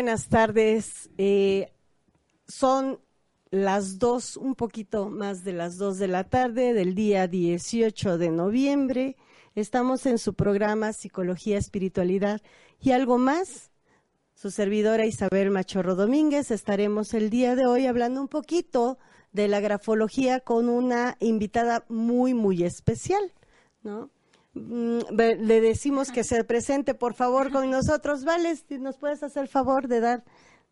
Buenas tardes. Eh, son las dos, un poquito más de las dos de la tarde del día 18 de noviembre. Estamos en su programa Psicología, Espiritualidad y algo más. Su servidora Isabel Machorro Domínguez estaremos el día de hoy hablando un poquito de la grafología con una invitada muy, muy especial, ¿no? Mm, le decimos que se presente por favor con nosotros. Vale, si nos puedes hacer favor de dar,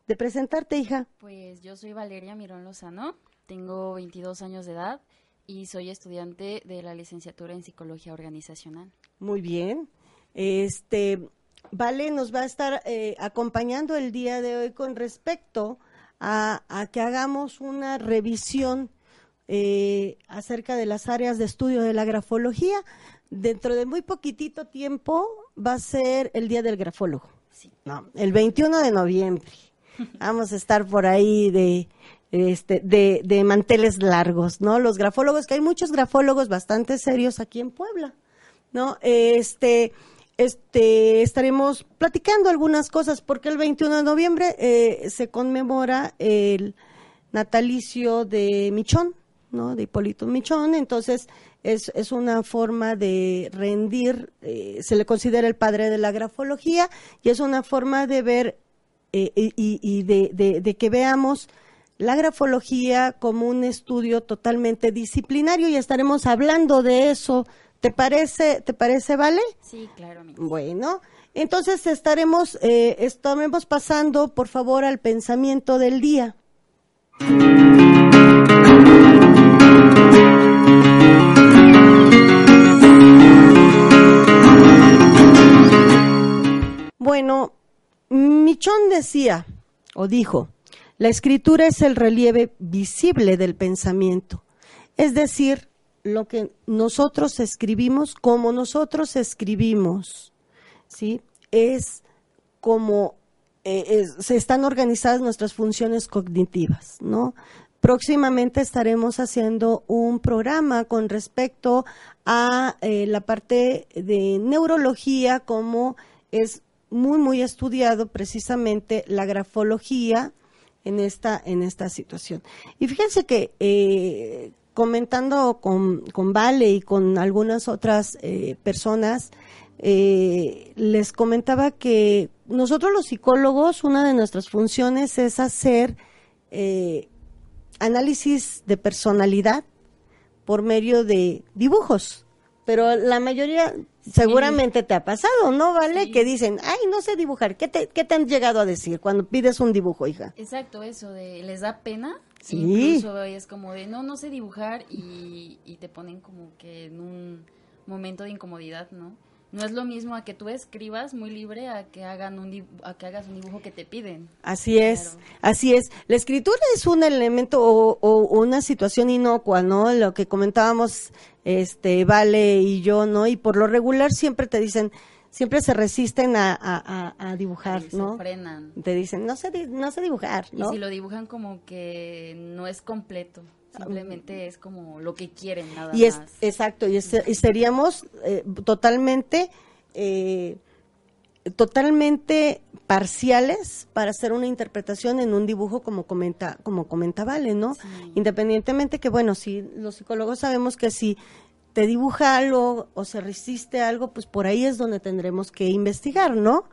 de presentarte, hija. Pues yo soy Valeria Mirón Lozano, tengo 22 años de edad y soy estudiante de la licenciatura en Psicología Organizacional. Muy bien. Este, Vale nos va a estar eh, acompañando el día de hoy con respecto a, a que hagamos una revisión eh, acerca de las áreas de estudio de la grafología. Dentro de muy poquitito tiempo va a ser el Día del Grafólogo. Sí. No, el 21 de noviembre. Vamos a estar por ahí de, este, de, de manteles largos, ¿no? Los grafólogos, que hay muchos grafólogos bastante serios aquí en Puebla, ¿no? Este, este, estaremos platicando algunas cosas, porque el 21 de noviembre eh, se conmemora el natalicio de Michón, ¿no? De Hipólito Michón, entonces es, es una forma de rendir, eh, se le considera el padre de la grafología y es una forma de ver eh, y, y- de, de- de que veamos la grafología como un estudio totalmente disciplinario y estaremos hablando de eso. ¿Te parece, te parece, vale? Sí, claro. Bueno, entonces estaremos, eh, estaremos pasando, por favor, al pensamiento del día. Bueno, Michón decía, o dijo, la escritura es el relieve visible del pensamiento, es decir, lo que nosotros escribimos, como nosotros escribimos, ¿sí? Es como eh, se están organizadas nuestras funciones cognitivas, ¿no? Próximamente estaremos haciendo un programa con respecto a eh, la parte de neurología, como es muy, muy estudiado precisamente la grafología en esta, en esta situación. Y fíjense que eh, comentando con, con Vale y con algunas otras eh, personas, eh, les comentaba que nosotros los psicólogos, una de nuestras funciones es hacer eh, análisis de personalidad por medio de dibujos. Pero la mayoría seguramente te ha pasado, ¿no? ¿Vale? Sí. Que dicen, ay, no sé dibujar. ¿Qué te, ¿Qué te han llegado a decir cuando pides un dibujo, hija? Exacto, eso de les da pena. Sí. Incluso es como de no, no sé dibujar y, y te ponen como que en un momento de incomodidad, ¿no? No es lo mismo a que tú escribas muy libre a que hagan un a que hagas un dibujo que te piden. Así es, Claro. así es. La escritura es un elemento o, o una situación inocua, ¿no? Lo que comentábamos, este, Vale y yo, ¿no? Y por lo regular siempre te dicen, siempre se resisten a, a- a- a dibujar, y se ¿no? frenan. Te dicen, no sé, no sé dibujar, ¿no? Y si lo dibujan como que no es completo, simplemente es como lo que quieren nada Y es, más. exacto, y, es- y seríamos eh, totalmente eh, totalmente parciales para hacer una interpretación en un dibujo como comenta como comenta Vale, ¿no? Sí. Independientemente que bueno, si los psicólogos sabemos que si te dibuja algo o se resiste a algo, pues por ahí es donde tendremos que investigar, ¿no?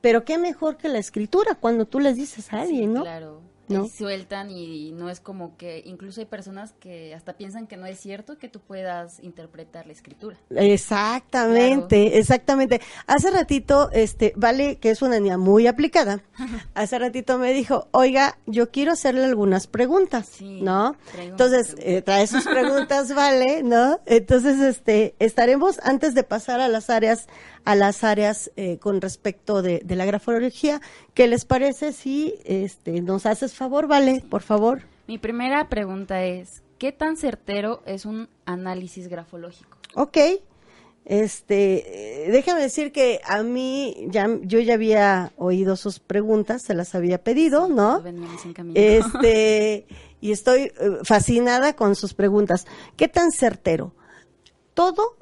Pero qué mejor que la escritura cuando tú les dices a alguien, ¿no? Claro. ¿No? Y sueltan y no es como que incluso hay personas que hasta piensan que no es cierto que tú puedas interpretar la escritura. Exactamente, exactamente. Hace ratito, este, Vale, que es una niña muy aplicada, hace ratito me dijo, oiga, yo quiero hacerle algunas preguntas, Sí, ¿no? Entonces, eh, trae sus preguntas, Vale, ¿no? Entonces, este, estaremos, antes de pasar a las áreas, a las áreas eh, con respecto de, de la grafología, ¿qué les parece si, este, nos haces favor, Vale, por favor? Mi primera pregunta es, ¿qué tan certero es un análisis grafológico? Ok. Este, eh, déjame decir que a mí ya yo ya había oído sus preguntas, se las había pedido, ¿no? Este, y estoy eh, fascinada con sus preguntas. ¿Qué tan certero? Todo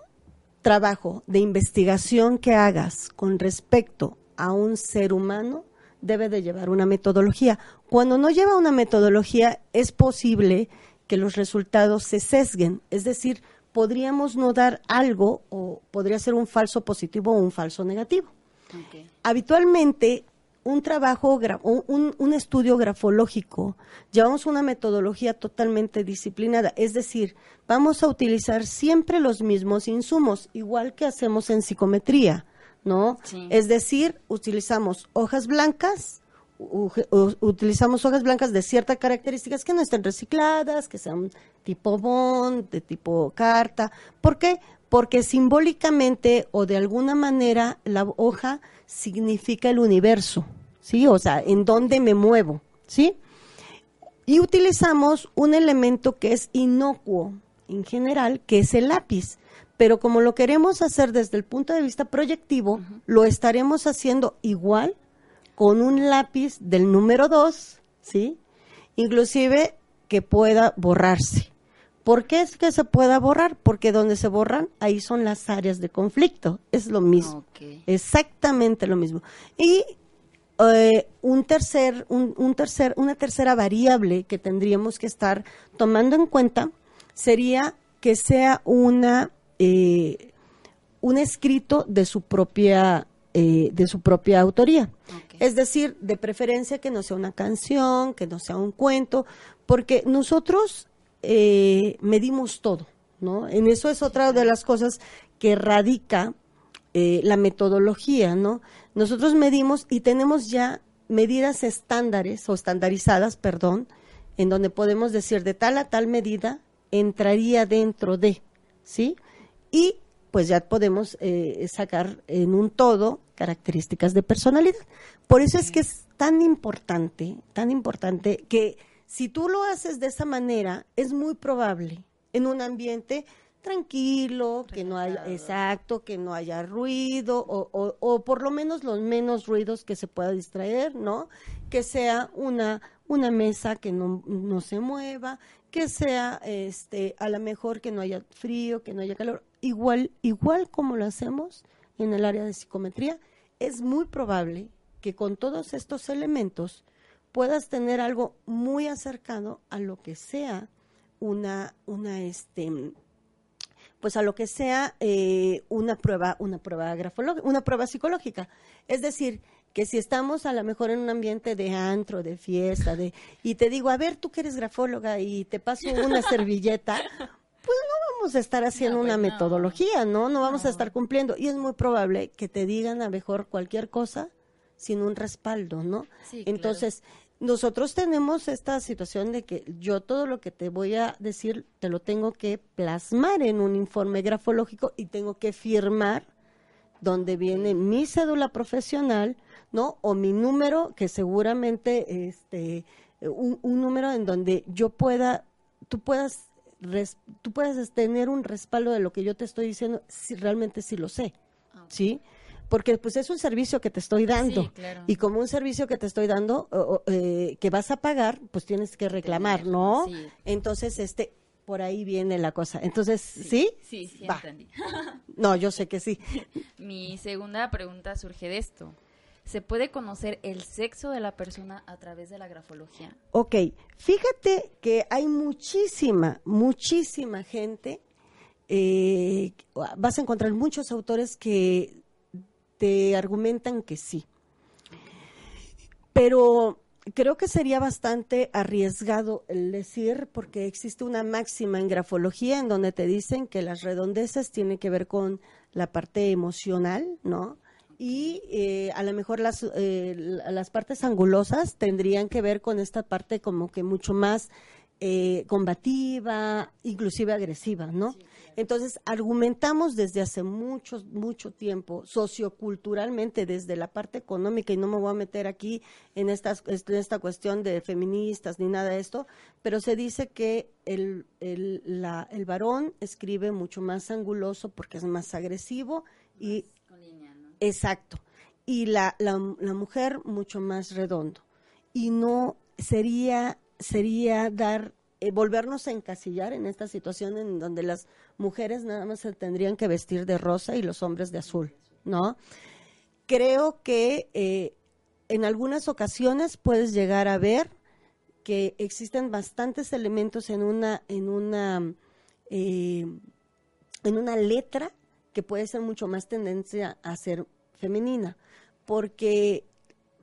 trabajo de investigación que hagas con respecto a un ser humano debe de llevar una metodología. Cuando no lleva una metodología, es posible que los resultados se sesguen, es decir, podríamos no dar algo o podría ser un falso positivo o un falso negativo. Habitualmente, un trabajo, un, un- estudio grafológico, llevamos una metodología totalmente disciplinada, es decir, vamos a utilizar siempre los mismos insumos, igual que hacemos en psicometría, ¿no? Sí. Es decir, utilizamos hojas blancas, utilizamos hojas blancas de ciertas características que no estén recicladas, que sean tipo bond, de tipo carta. ¿Por qué? Porque simbólicamente o de alguna manera la hoja significa el universo, ¿sí? O sea, en dónde me muevo, ¿sí? Y utilizamos un elemento que es inocuo en general, que es el lápiz. Pero como lo queremos hacer desde el punto de vista proyectivo, lo estaremos haciendo igual con un lápiz del número 2, ¿sí? Inclusive que pueda borrarse. ¿Por qué es que se pueda borrar? Porque donde se borran, ahí son las áreas de conflicto. Es lo mismo. Exactamente lo mismo. Y eh, un tercer, un, un tercer, una tercera variable que tendríamos que estar tomando en cuenta sería que sea una eh, un escrito de su propia eh, de su propia autoría. Es decir, de preferencia que no sea una canción, que no sea un cuento, porque nosotros eh, medimos todo, ¿no? En eso es otra de las cosas que radica eh, la metodología, ¿no? Nosotros medimos y tenemos ya medidas estándares o estandarizadas, perdón, en donde podemos decir de tal a tal medida entraría dentro de, ¿sí? Y pues ya podemos eh, sacar en un todo características de personalidad. Por eso es que es tan importante, tan importante que si tú lo haces de esa manera, es muy probable en un ambiente tranquilo, que no haya, exacto, que no haya ruido o, o- o por lo menos los menos ruidos que se pueda distraer, ¿no? Que sea una, una mesa que no, no se mueva, que sea este, a lo mejor que no haya frío, que no haya calor, igual, igual como lo hacemos en el área de psicometría, es muy probable que con todos estos elementos puedas tener algo muy acercado a lo que sea una, una este, pues a lo que sea eh, una prueba, una prueba grafológica, una prueba psicológica. Es decir, que si estamos a lo mejor en un ambiente de antro, de fiesta, de, y te digo, a ver, tú que eres grafóloga y te paso una servilleta, pues no vamos a estar haciendo No, pues una no. metodología, ¿no? No vamos a estar cumpliendo. Y es muy probable que te digan a lo mejor cualquier cosa sin un respaldo, ¿no? Sí, claro. Entonces, nosotros tenemos esta situación de que yo todo lo que te voy a decir te lo tengo que plasmar en un informe grafológico y tengo que firmar donde viene mi cédula profesional, ¿no? O mi número, que seguramente, este, un, un número en donde yo pueda, tú puedas, res- tú puedas tener un respaldo de lo que yo te estoy diciendo, si realmente sí lo sé, Ah. ¿sí? Porque pues es un servicio que te estoy dando. Sí, claro. Y como un servicio que te estoy dando, o- o, eh, que vas a pagar, pues tienes que reclamar, Tener, ¿no? sí. Entonces, este, por ahí viene la cosa. Entonces, ¿sí? Sí, sí, Va. entendí. No, yo sé que sí. Mi segunda pregunta surge de esto. ¿Se puede conocer el sexo de la persona a través de la grafología? Ok, fíjate que hay muchísima, muchísima gente, eh, vas a encontrar muchos autores que te argumentan que sí. Pero creo que sería bastante arriesgado el decir, porque existe una máxima en grafología en donde te dicen que las redondeces tienen que ver con la parte emocional, ¿no? Y eh, a lo mejor las, eh, las partes angulosas tendrían que ver con esta parte como que mucho más eh, combativa, inclusive agresiva, ¿no? Entonces, argumentamos desde hace mucho, mucho tiempo, socioculturalmente, desde la parte económica, y no me voy a meter aquí en, estas, en esta cuestión de feministas ni nada de esto, pero se dice que el, el, la- el varón escribe mucho más anguloso porque es más agresivo y Con línea, ¿no? Exacto. Y la, la, la mujer mucho más redondo. Y no sería, sería dar, eh, volvernos a encasillar en esta situación en donde las mujeres nada más se tendrían que vestir de rosa y los hombres de azul, ¿no? Creo que eh, en algunas ocasiones puedes llegar a ver que existen bastantes elementos en una, en una, eh, en una letra que puede ser mucho más tendencia a ser femenina, porque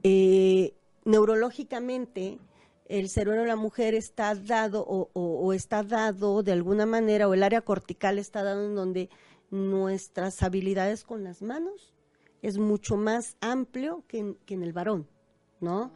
eh, neurológicamente el cerebro de la mujer está dado o, está dado de alguna manera, o el área cortical está dado en donde nuestras habilidades con las manos es mucho más amplio que en, que en el varón, ¿no?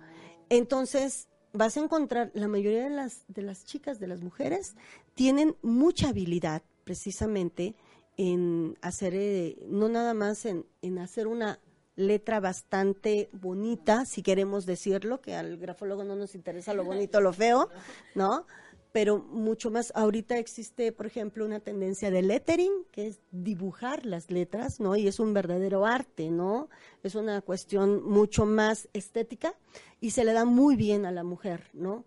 Entonces, vas a encontrar, la mayoría de las, de las chicas, de las mujeres, tienen mucha habilidad precisamente en hacer, eh, no nada más en, en hacer una letra bastante bonita, si queremos decirlo, que al grafólogo no nos interesa lo bonito lo feo, ¿no? Pero mucho más, ahorita existe, por ejemplo, una tendencia de lettering, que es dibujar las letras, ¿no? Y es un verdadero arte, ¿no? Es una cuestión mucho más estética y se le da muy bien a la mujer, ¿no?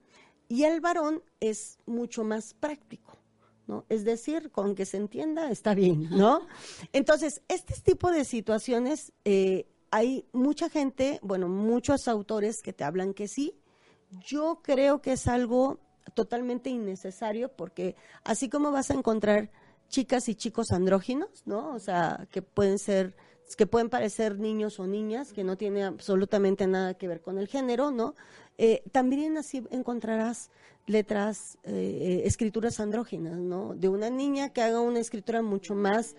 Y el varón es mucho más práctico. ¿no? Es decir, con que se entienda está bien, ¿no? Entonces, este tipo de situaciones, eh, hay mucha gente, bueno, muchos autores que te hablan que sí. Yo creo que es algo totalmente innecesario porque así como vas a encontrar chicas y chicos andróginos, ¿no? O sea, que pueden ser, que pueden parecer niños o niñas, que no tiene absolutamente nada que ver con el género, ¿no? Eh, también así encontrarás letras, eh, escrituras andróginas, ¿no? De una niña que haga una escritura mucho más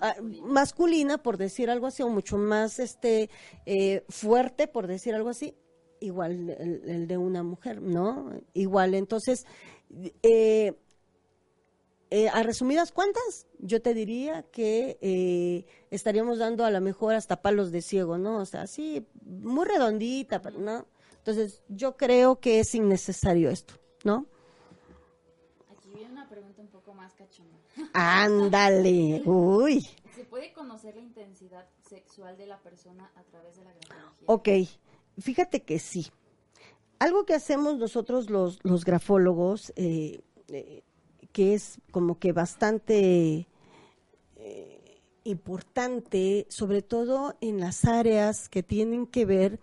ah, masculina, por decir algo así, o mucho más este eh, fuerte, por decir algo así, igual el, de una mujer, ¿no? Igual, entonces, eh, eh, a resumidas cuentas, yo te diría que eh, estaríamos dando a lo mejor hasta palos de ciego, ¿no? O sea, sí, muy redondita, pero ¿no? Entonces, yo creo que es innecesario esto, ¿no? Aquí viene una pregunta un poco más cachonda. Ándale, uy. ¿Se puede conocer la intensidad sexual de la persona a través de la grafología? Ok, fíjate que sí. Algo que hacemos nosotros los, los grafólogos, eh, eh, que es como que bastante eh, importante, sobre todo en las áreas que tienen que ver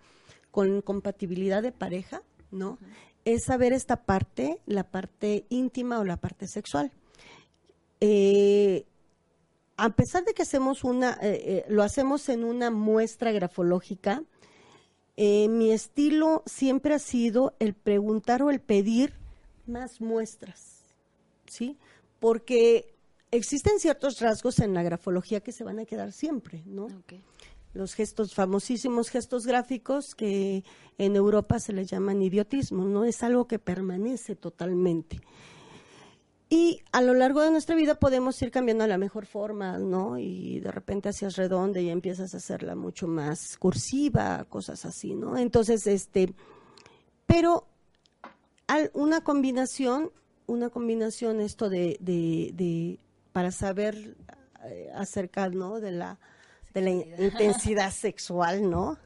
con compatibilidad de pareja, ¿no? Es saber esta parte, la parte íntima o la parte sexual. Eh, a pesar de que hacemos una, eh, eh, lo hacemos en una muestra grafológica, eh, mi estilo siempre ha sido el preguntar o el pedir más muestras, ¿sí? Porque existen ciertos rasgos en la grafología que se van a quedar siempre, ¿no? Los gestos, famosísimos gestos gráficos que en Europa se les llaman idiotismo, ¿no? Es algo que permanece totalmente. Y a lo largo de nuestra vida podemos ir cambiando a la mejor forma, ¿no? Y de repente hacias redonda y empiezas a hacerla mucho más cursiva, cosas así, ¿no? Entonces, este, pero una combinación, una combinación esto de, de, de para saber eh, acerca, ¿no? De la, de la in- intensidad sexual, ¿no?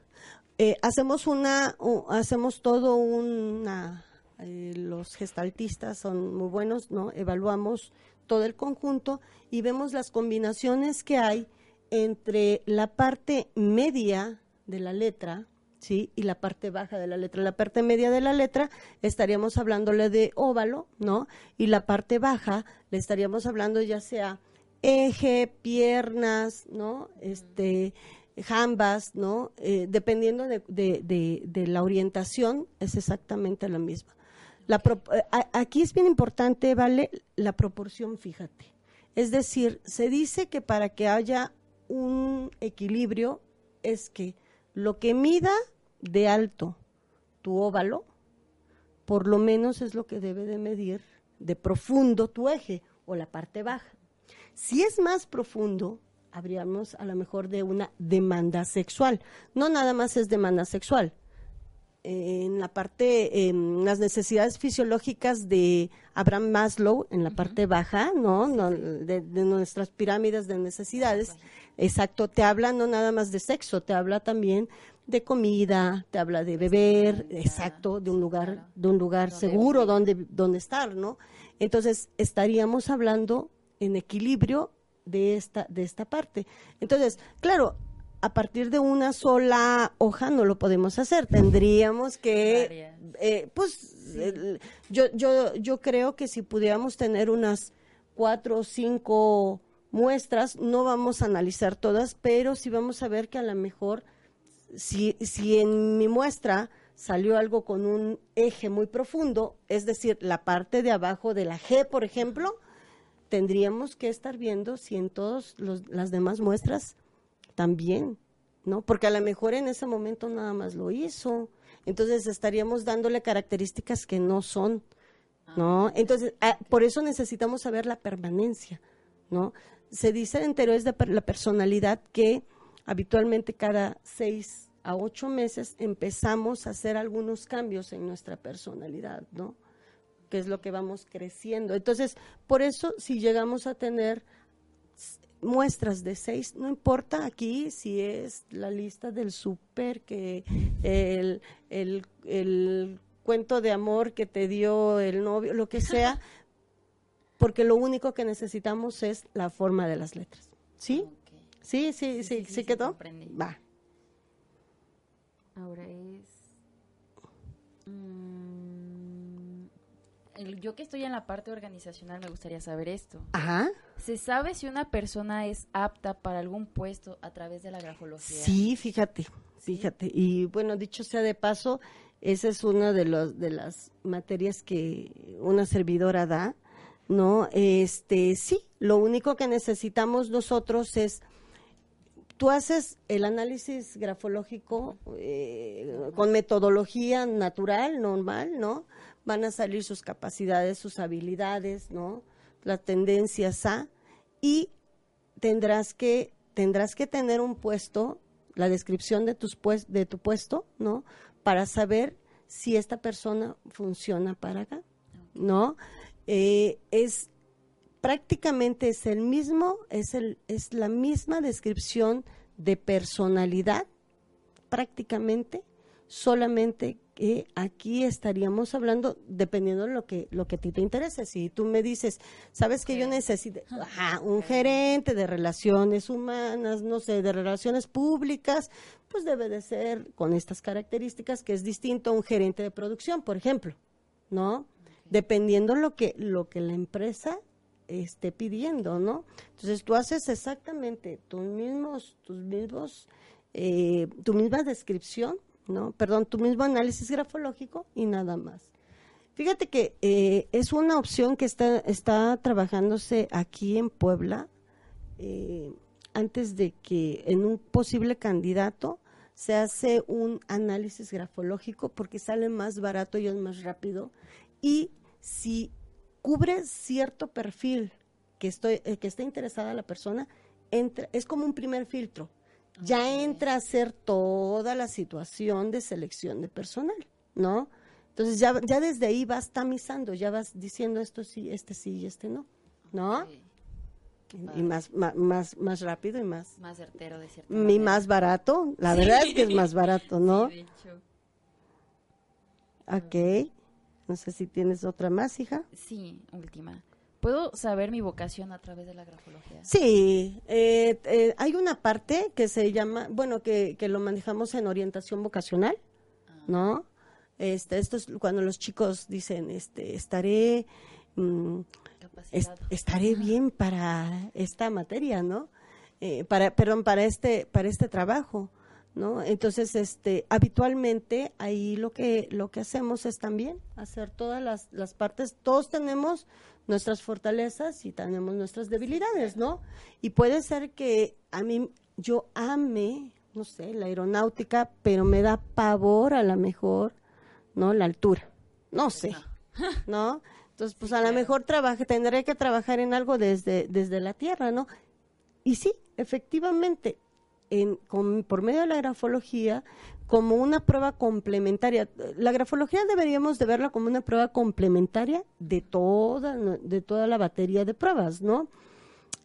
Eh, hacemos una, u- hacemos todo una, eh, los gestaltistas son muy buenos, ¿no? Evaluamos todo el conjunto y vemos las combinaciones que hay entre la parte media de la letra, ¿sí? Y la parte baja de la letra. La parte media de la letra estaríamos hablándole de óvalo, ¿no? Y la parte baja le estaríamos hablando ya sea eje, piernas, ¿no? Este, jambas, ¿no? Eh, dependiendo de, de- de- la orientación, es exactamente la misma. Eh, aquí es bien importante, ¿vale? La proporción, fíjate. Es decir, se dice que para que haya un equilibrio es que lo que mida de alto tu óvalo, por lo menos es lo que debe de medir de profundo tu eje o la parte baja. Si es más profundo, habríamos a lo mejor de una demanda sexual. No nada más es demanda sexual. En la parte, en las necesidades fisiológicas de Abraham Maslow, en la parte baja, ¿no? No, de, de nuestras pirámides de necesidades, exacto, te habla no nada más de sexo, te habla también de comida, te habla de beber, exacto, de un lugar, claro. de un lugar Donde seguro vivir. donde, donde estar, ¿no? Entonces, estaríamos hablando en equilibrio de esta, de esta parte. Entonces, claro, a partir de una sola hoja no lo podemos hacer. Tendríamos que, eh, pues, yo, yo, yo creo que si pudiéramos tener unas cuatro o cinco muestras, no vamos a analizar todas, pero sí vamos a ver que a lo mejor si, si en mi muestra salió algo con un eje muy profundo, es decir, la parte de abajo de la G, por ejemplo, tendríamos que estar viendo si en todas las demás muestras también, ¿no? Porque a lo mejor en ese momento nada más lo hizo. Entonces estaríamos dándole características que no son, ¿no? Entonces, ah, por eso necesitamos saber la permanencia, ¿no? Se dice en teorías de la personalidad que habitualmente cada seis a ocho meses empezamos a hacer algunos cambios en nuestra personalidad, ¿no? Que es lo que vamos creciendo. Entonces, por eso, si llegamos a tener muestras de seis, no importa aquí si es la lista del súper, que el, el, el cuento de amor que te dio el novio, lo que sea, porque lo único que necesitamos es la forma de las letras. ¿Sí? Sí, sí, sí, Sí, sí, sí, sí, quedó. Va. Ahora es. mm, yo que estoy en la parte organizacional me gustaría saber esto. Ajá. ¿Se sabe si una persona es apta para algún puesto a través de la grafología? Sí, fíjate, fíjate. Y bueno, dicho sea de paso, esa es una de los de las materias que una servidora da, ¿no? Este, sí, lo único que necesitamos nosotros es tú haces el análisis grafológico eh, con metodología natural, normal, ¿no? Van a salir sus capacidades, sus habilidades, ¿no? Las tendencias a y tendrás que tendrás que tener un puesto, la descripción de tus pues, de tu puesto, ¿no? Para saber si esta persona funciona para acá, ¿no? Eh, es prácticamente es el mismo, es el es la misma descripción de personalidad, prácticamente, solamente que aquí estaríamos hablando dependiendo de lo que lo que a ti te interese. Si tú me dices, sabes que yo necesito ajá, un gerente de relaciones humanas, no sé, de relaciones públicas, pues debe de ser con estas características que es distinto a un gerente de producción, por ejemplo, ¿no? Dependiendo lo que lo que la empresa esté pidiendo, ¿no? Entonces tú haces exactamente tus mismos, tus mismos, eh, tu misma descripción, ¿no? Perdón, tu mismo análisis grafológico y nada más. Fíjate que eh, es una opción que está, está trabajándose aquí en Puebla, eh, antes de que en un posible candidato se hace un análisis grafológico porque sale más barato y es más rápido. Y si cubre cierto perfil que estoy eh, que está interesada la persona, entra, es como un primer filtro. Ya entra a ser toda la situación de selección de personal, ¿no? Entonces ya, ya desde ahí vas tamizando, ya vas diciendo esto sí, este sí y este no, ¿no? Y, y más, más, más rápido y más, Más certero de cierta y más barato. La verdad es que es más barato, ¿no? Sí, de hecho. Ok. No sé si tienes otra más, hija. Sí, última. ¿Puedo saber mi vocación a través de la grafología? Sí, eh, eh, hay una parte que se llama, bueno, que, que lo manejamos en orientación vocacional, ¿no? Este, esto es cuando los chicos dicen, este, estaré, mm, estaré bien para esta materia, ¿no? Eh, para, perdón, para este, para este trabajo, ¿no? Entonces, este, habitualmente ahí lo que, lo que hacemos es también hacer todas las, las partes, todos tenemos nuestras fortalezas y tenemos nuestras debilidades, ¿no? Y puede ser que a mí, yo ame, no sé, la aeronáutica, pero me da pavor a lo mejor, ¿no? La altura, no sé, ¿no? Entonces, pues a lo mejor trabaje, tendré que trabajar en algo desde, desde la tierra, ¿no? Y sí, efectivamente, en, con- por medio de la grafología, como una prueba complementaria, la grafología deberíamos de verla como una prueba complementaria de toda, de toda la batería de pruebas, ¿no?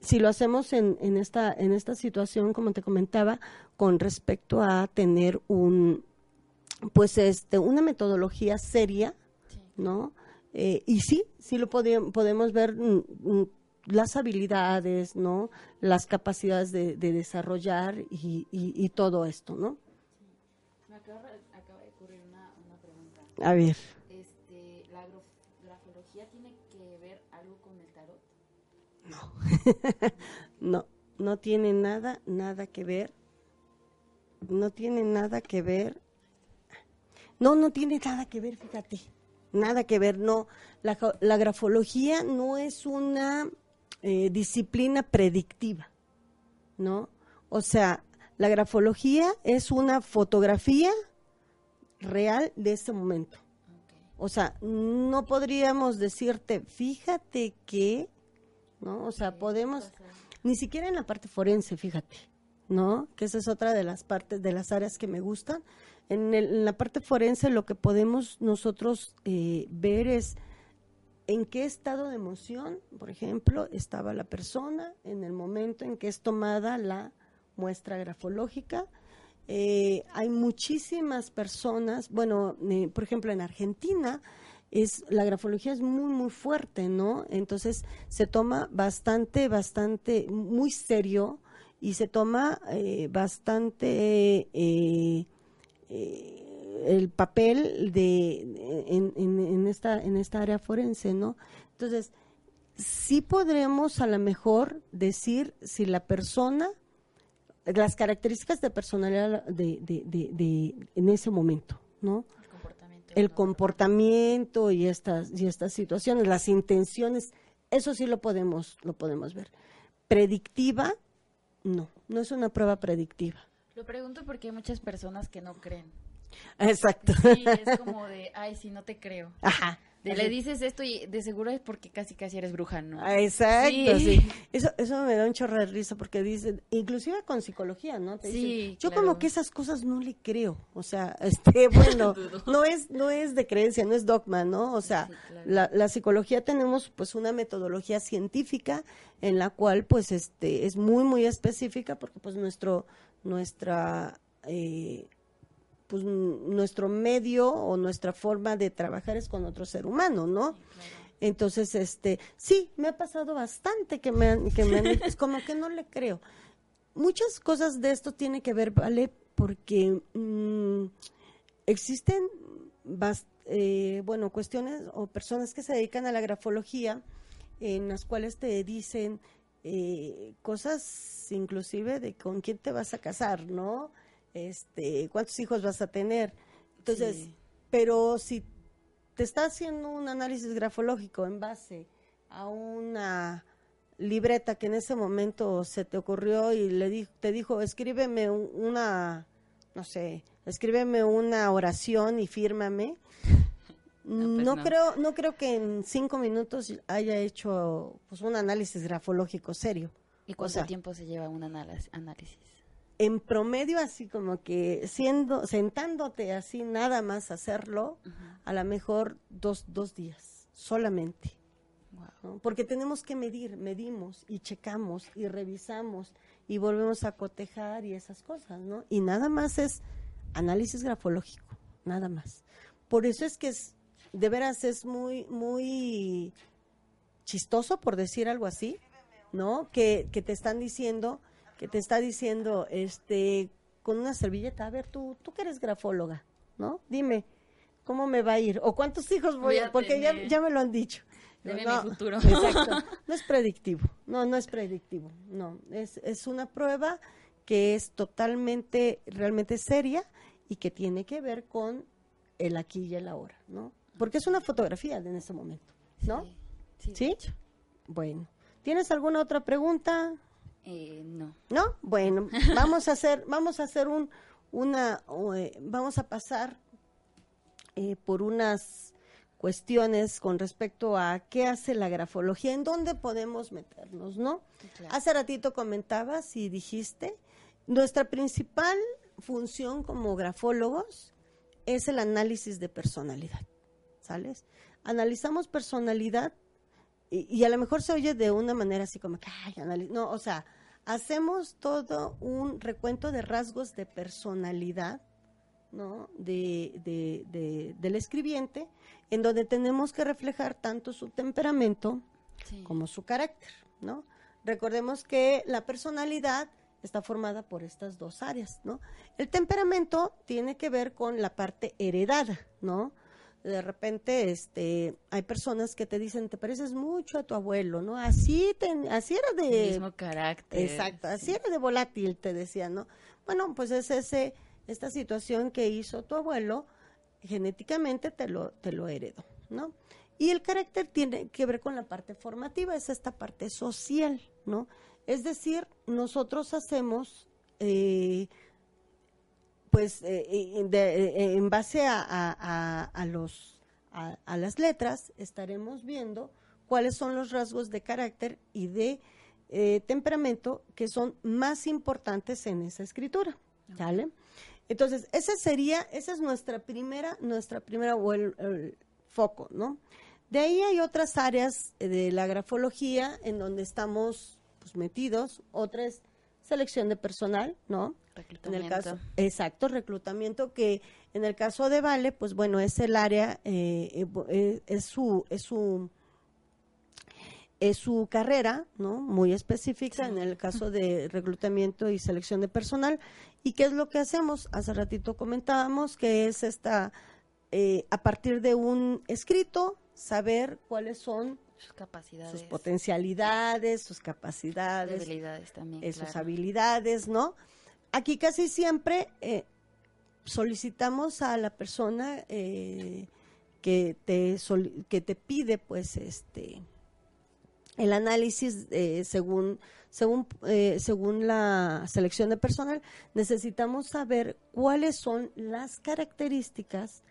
si lo hacemos en, en esta en esta situación como te comentaba con respecto a tener un pues este una metodología seria Sí. no Eh, y sí sí lo podíamos- podemos ver mm, mm, las habilidades no las capacidades de, de desarrollar y, y- y todo esto no Me acaba, acaba de ocurrir una, una pregunta. a ver Este, ¿La grafología tiene que ver algo con el tarot? No, no tiene nada, nada que ver. No tiene nada que ver. No, no tiene nada que ver, fíjate. Nada que ver, no. La, la grafología no es una eh, disciplina predictiva, ¿no? O sea, la grafología es una fotografía real de ese momento. O sea, no podríamos decirte, fíjate que, ¿no? O sea, podemos, ni siquiera en la parte forense, fíjate, ¿no? Que esa es otra de las partes, de las áreas que me gustan. En, el- en la parte forense lo que podemos nosotros eh, ver es en qué estado de emoción, por ejemplo, estaba la persona en el momento en que es tomada la muestra grafológica. Eh, hay muchísimas personas, bueno, eh, por ejemplo, en Argentina es la grafología es muy muy fuerte, ¿no? Entonces se toma bastante, bastante, muy serio y se toma eh, bastante el papel de en, en- en esta en esta área forense, ¿no? Entonces sí podremos a lo mejor decir si la persona las características de personalidad de, de, de- de- en ese momento, ¿no? El comportamiento. El comportamiento y estas y estas situaciones, las intenciones, eso sí lo podemos lo podemos ver. Predictiva, no, no es una prueba predictiva. Lo pregunto porque hay muchas personas que no creen. Exacto. Sí, es como de, ay, sí, no te creo. Ajá. De, le dices esto y de seguro es porque casi casi eres bruja, ¿no? Ah, Exacto, Sí. sí. Eso, eso me da un chorro de risa porque dicen, inclusive con psicología, ¿no? Te Sí, dicen, yo claro. como que esas cosas no le creo. O sea, este, bueno, no es, no es de creencia, no es dogma, ¿no? O sea, Sí, claro. la, la psicología tenemos pues una metodología científica en la cual pues este es muy, muy específica porque pues nuestro, nuestra, eh, pues nuestro medio o nuestra forma de trabajar es con otro ser humano, ¿no? Entonces, este, sí, me ha pasado bastante que me han, que me han, es como que no le creo. Muchas cosas de esto tiene que ver, ¿vale? Porque mm, existen, bas- eh, bueno, cuestiones o personas que se dedican a la grafología en las cuales te dicen eh, cosas inclusive de con quién te vas a casar, ¿no? Este, cuántos hijos vas a tener. Entonces, Sí. pero si te está haciendo un análisis grafológico en base a una libreta que en ese momento se te ocurrió y le di- te dijo, escríbeme un- una, no sé, escríbeme una oración y fírmame. pues no, no. creo, no creo que en cinco minutos haya hecho pues un análisis grafológico serio. ¿Y O cuánto sea, tiempo se lleva un anális- análisis? En promedio así como que siendo sentándote así nada más hacerlo a lo mejor dos, dos días solamente Wow. ¿no? porque tenemos que medir medimos y checamos y revisamos y volvemos a cotejar y esas cosas no y nada más es análisis grafológico nada más por eso es que es de veras es muy, muy chistoso, por decir algo así, ¿no? Que, que te están diciendo, que te está diciendo, este, con una servilleta, a ver, tú, tú que eres grafóloga, ¿no? Dime, ¿cómo me va a ir? ¿O cuántos hijos voy, Voy a, a porque ya, ya me lo han dicho. Deme No, mi futuro. Exacto. No es predictivo. No, no es predictivo. No, es, es una prueba que es totalmente, realmente seria y que tiene que ver con el aquí y el ahora, ¿no? Porque es una fotografía de en ese momento, ¿no? Sí, sí, ¿Sí? Bueno. ¿Tienes alguna otra pregunta? Eh, no. ¿No? Bueno, vamos a hacer, vamos a hacer un, una, eh, vamos a pasar eh, por unas cuestiones con respecto a qué hace la grafología, en dónde podemos meternos, ¿no? Claro. Hace ratito comentabas y dijiste, nuestra principal función como grafólogos es el análisis de personalidad, ¿sales? Analizamos personalidad y, y a lo mejor se oye de una manera así como que, ay, anali-". no, o sea, hacemos todo un recuento de rasgos de personalidad, ¿no? De, de- de- del escribiente, en donde tenemos que reflejar tanto su temperamento Sí. como su carácter, ¿no? Recordemos que la personalidad está formada por estas dos áreas, ¿no? El temperamento tiene que ver con la parte heredada, ¿no? De repente, este, hay personas que te dicen, te pareces mucho a tu abuelo, ¿no? Así, te- así era de... mismo carácter. Exacto, así sí. era de volátil, te decía, ¿no? Bueno, pues es ese, esta situación que hizo tu abuelo, genéticamente te lo, te lo heredó, ¿no? Y el carácter tiene que ver con la parte formativa, es esta parte social, ¿no? Es decir, nosotros hacemos, eh, pues, eh, eh, de- eh, en base a, a- a- a los, a, a las letras, estaremos viendo cuáles son los rasgos de carácter y de eh, temperamento que son más importantes en esa escritura, ¿sale? Entonces, esa sería, esa es nuestra primera, nuestra primera o el, el foco, ¿no? De ahí hay otras áreas de la grafología en donde estamos pues, metidos. Otra es selección de personal, ¿no? En el caso, exacto, reclutamiento que en el caso de Vale, pues bueno, es el área, eh, eh, eh, es su, es su, es su carrera, ¿no? Muy específica en el caso de reclutamiento y selección de personal. ¿Y qué es lo que hacemos? Hace ratito comentábamos que es esta, eh, a partir de un escrito, saber cuáles son Sus capacidades. sus potencialidades, sus capacidades, también. eh, sus habilidades, ¿no? Aquí casi siempre eh, solicitamos a la persona eh, que te que te pide, pues, este el análisis eh, según según eh, según la selección de personal necesitamos saber cuáles son las características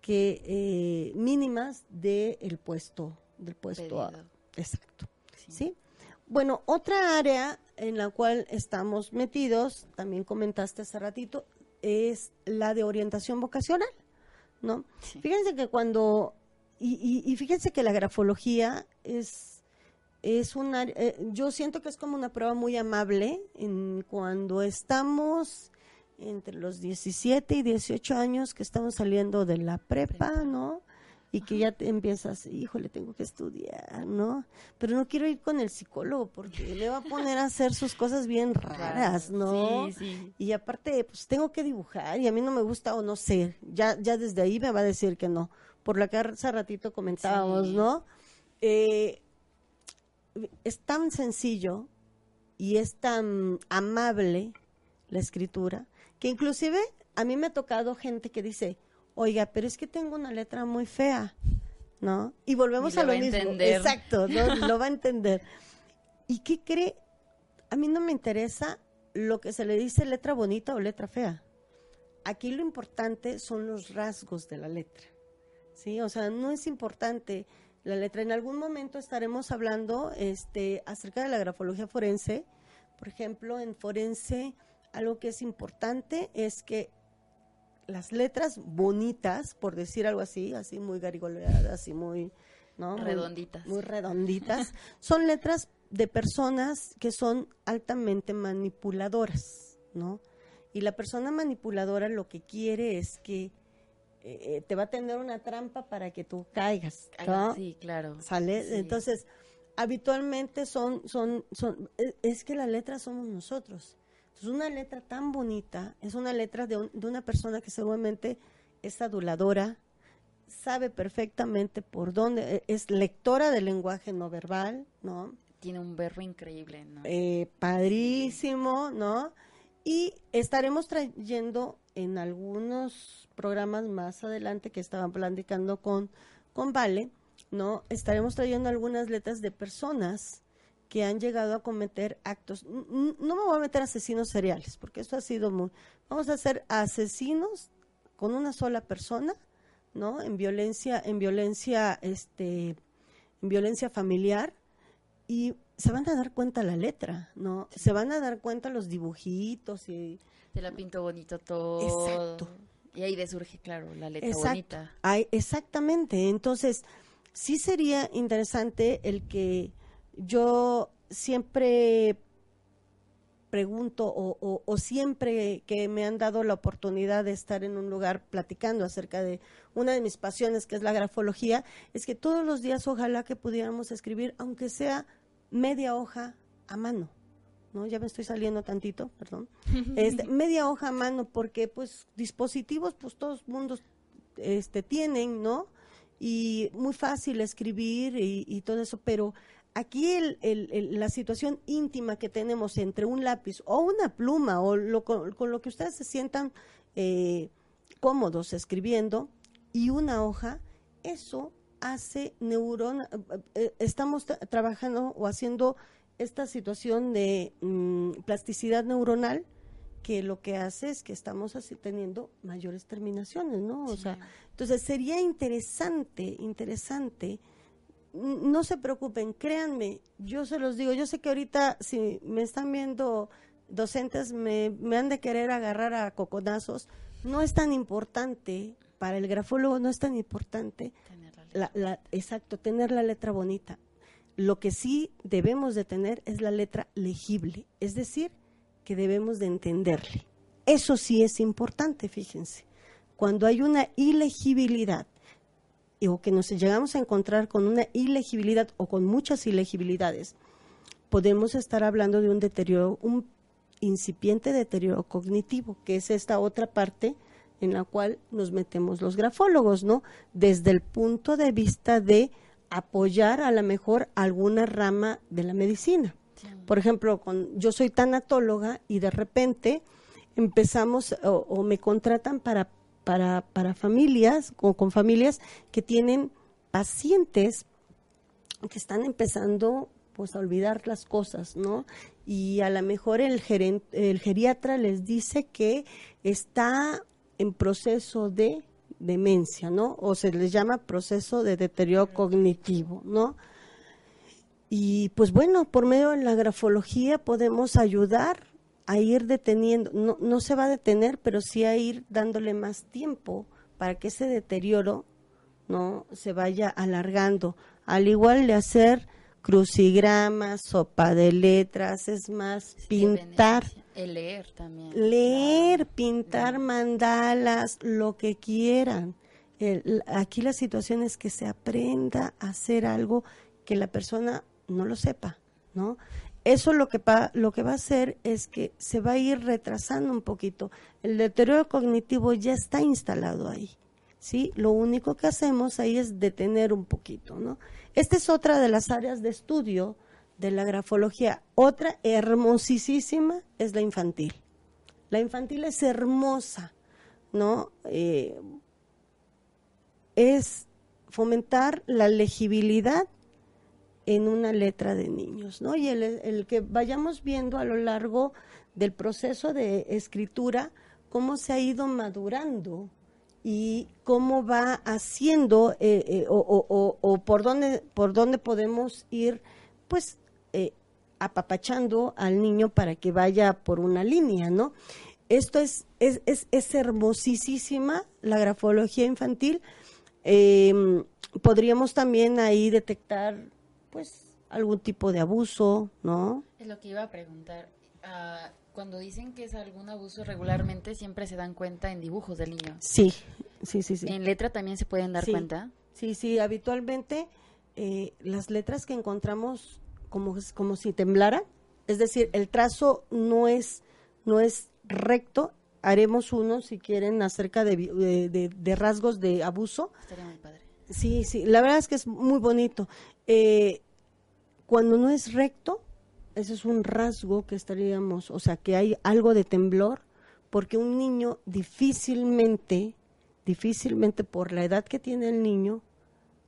que eh, mínimas del puesto del puesto a- exacto Sí. ¿sí? Bueno, otra área en la cual estamos metidos, también comentaste hace ratito, es la de orientación vocacional, ¿no? Sí. Fíjense que cuando, y, y- y fíjense que la grafología es, es una, eh, yo siento que es como una prueba muy amable en cuando estamos entre los 17 y 18 años que estamos saliendo de la prepa, Prepa. ¿no? Y que ya te empiezas, híjole, tengo que estudiar, ¿no? Pero no quiero ir con el psicólogo porque le va a poner a hacer sus cosas bien raras, ¿no? Sí, sí. Y aparte, pues tengo que dibujar y a mí no me gusta o no sé, ya, ya desde ahí me va a decir que no. Por la que hace ratito comentábamos, Sí. ¿no? Eh, es tan sencillo y es tan amable la escritura que inclusive a mí me ha tocado gente que dice, oiga, pero es que tengo una letra muy fea, ¿no? Y volvemos Y lo a lo va mismo. entender. Exacto, ¿no? lo va a entender. ¿Y qué cree? A mí no me interesa lo que se le dice letra bonita o letra fea. Aquí lo importante son los rasgos de la letra. ¿sí? O sea, no es importante la letra. En algún momento estaremos hablando este, acerca de la grafología forense. Por ejemplo, en forense, algo que es importante es que las letras bonitas, por decir algo así, así muy garigoleadas y muy, ¿no? Redonditas. Muy, redonditas, son letras de personas que son altamente manipuladoras, ¿no? Y la persona manipuladora lo que quiere es que eh, te va a tener una trampa para que tú caigas. ¿no? Sí, claro. ¿Sale? Sí. Entonces, habitualmente son, son, son, e- es que la letra somos nosotros. Entonces, una letra tan bonita es una letra de, un- de una persona que seguramente es aduladora, sabe perfectamente por dónde, e- es lectora del lenguaje no verbal, ¿no? Tiene un verbo increíble, ¿no? Eh, padrísimo, ¿no? Y estaremos trayendo en algunos programas más adelante que estaban platicando con, con Vale, ¿no? Estaremos trayendo algunas letras de personas que han llegado a cometer actos. No me voy a meter asesinos seriales, porque esto ha sido muy... Vamos a hacer asesinos con una sola persona, ¿no? En violencia, en violencia, este, en violencia familiar, y se van a dar cuenta la letra, ¿no? Se van a dar cuenta los dibujitos y Te la pinto bonito todo. Exacto. Y ahí de surge, claro, la letra Exacto. bonita. Ay, exactamente. Entonces, sí sería interesante el que yo siempre pregunto o, o- o siempre que me han dado la oportunidad de estar en un lugar platicando acerca de una de mis pasiones, que es la grafología, es que todos los días ojalá que pudiéramos escribir, aunque sea media hoja a mano. ¿no? Ya me estoy saliendo tantito, perdón. Este, media hoja a mano, porque pues dispositivos, pues todos mundos este, tienen, ¿no? Y muy fácil escribir y, y todo eso, pero aquí el, el- el- la situación íntima que tenemos entre un lápiz o una pluma o lo, con, con lo que ustedes se sientan eh, cómodos escribiendo y una hoja, eso hace neurona, eh, eh, estamos tra- trabajando o haciendo esta situación de mm, plasticidad neuronal que lo que hace es que estamos así teniendo mayores terminaciones, ¿no? O sea, entonces sería interesante, interesante. No se preocupen, créanme, yo se los digo, yo sé que ahorita si me están viendo docentes me, me han de querer agarrar a coconazos, no es tan importante, para el grafólogo no es tan importante Tener la letra. la, la- exacto, tener la letra bonita. Lo que sí debemos de tener es la letra legible, es decir, que debemos de entenderle. Eso sí es importante, fíjense. Cuando hay una ilegibilidad y- o que nos llegamos a encontrar con una ilegibilidad o con muchas ilegibilidades, podemos estar hablando de un deterioro, un incipiente deterioro cognitivo, que es esta otra parte en la cual nos metemos los grafólogos, ¿no? Desde el punto de vista de apoyar a lo mejor alguna rama de la medicina. Por ejemplo, con, yo soy tanatóloga y de repente empezamos o, o me contratan para, para, para familias, o con familias que tienen pacientes que están empezando pues a olvidar las cosas, ¿no? Y a lo mejor el, geren- el geriatra les dice que está en proceso de demencia, ¿no? O se les llama proceso de deterioro cognitivo, ¿no? Y pues bueno, por medio de la grafología podemos ayudar a ir deteniendo, no, no se va a detener, pero sí a ir dándole más tiempo para que ese deterioro no se vaya alargando. Al igual de hacer crucigramas, sopa de letras, es más, Sí, pintar. El leer también. leer, Claro. pintar mandalas, lo que quieran. El- aquí la situación es que se aprenda a hacer algo que la persona no lo sepa, ¿no? Eso lo que, va, lo que va a hacer es que se va a ir retrasando un poquito. El deterioro cognitivo ya está instalado ahí, ¿sí? Lo único que hacemos ahí es detener un poquito, ¿no? Esta es otra de las áreas de estudio de la grafología. Otra hermosísima es la infantil. La infantil es hermosa, ¿no? Eh, es fomentar la legibilidad en una letra de niños, ¿no? Y el, el que vayamos viendo a lo largo del proceso de escritura cómo se ha ido madurando y cómo va haciendo eh, eh, o, por dónde por dónde podemos ir, pues eh, apapachando al niño para que vaya por una línea, ¿no? Esto es es, es, es hermosísima la grafología infantil. Eh, podríamos también ahí detectar, pues, algún tipo de abuso, ¿no? Es lo que iba a preguntar. Ah, cuando dicen que es algún abuso regularmente, siempre se dan cuenta en dibujos del niño. Sí, sí, sí, sí. En letra también se pueden dar Sí. cuenta. Sí, sí, habitualmente eh, las letras que encontramos como, como si temblara, es decir, el trazo no es, no es recto. Haremos uno, si quieren, acerca de- de- de rasgos de abuso. Estaría muy padre. Sí, sí, la verdad es que es muy bonito. Eh, cuando no es recto, ese es un rasgo que estaríamos, o sea, que hay algo de temblor, porque un niño difícilmente, difícilmente por la edad que tiene el niño,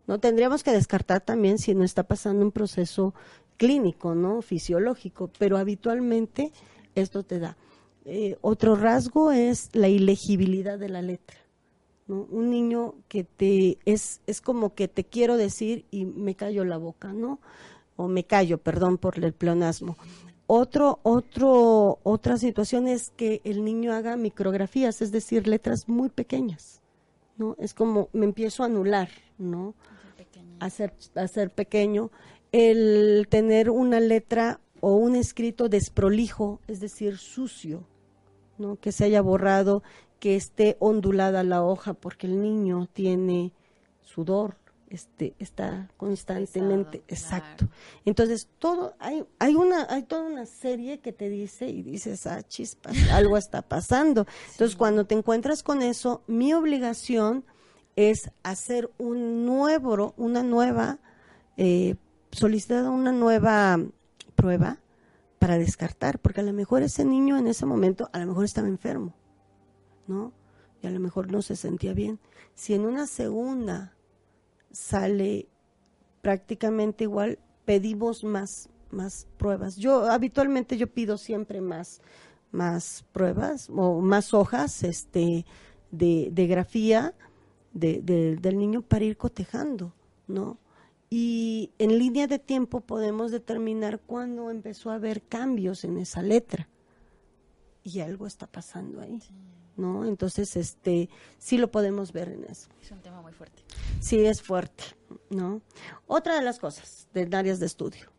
no tendríamos que descartar también si no está pasando un proceso clínico, ¿no? Fisiológico, pero habitualmente esto te da. Eh, otro rasgo es la ilegibilidad de la letra. ¿no? Un niño que te es es como que te quiero decir y me callo la boca, ¿no? O me callo, perdón por el pleonasmo. Otro otro otra situación es que el niño haga micrografías, es decir, letras muy pequeñas, ¿no? Es como me empiezo a anular, ¿no? Pequeño. a ser, a ser pequeño, el tener una letra o un escrito desprolijo, es decir, sucio, ¿no? que se haya borrado, que esté ondulada la hoja porque el niño tiene sudor, este, está constantemente, Pesado, exacto. Entonces, todo, hay, hay una, hay toda una serie que te dice y dices, ah, chispas, algo está pasando. Entonces, cuando te encuentras con eso, mi obligación es hacer un nuevo, una nueva, eh, solicitar una nueva prueba para descartar, porque a lo mejor ese niño en ese momento, a lo mejor estaba enfermo, ¿no? Y a lo mejor no se sentía bien. Si en una segunda sale prácticamente igual, pedimos más, más pruebas. Yo habitualmente yo pido siempre más, más pruebas o más hojas, este, de, de grafía de, de- del niño para ir cotejando, ¿no? Y en línea de tiempo podemos determinar cuándo empezó a haber cambios en esa letra. Y algo está pasando ahí, ¿no? Entonces, este, sí lo podemos ver en eso. Es un tema muy fuerte. Sí, es fuerte, ¿no? Otra de las cosas de áreas de estudio,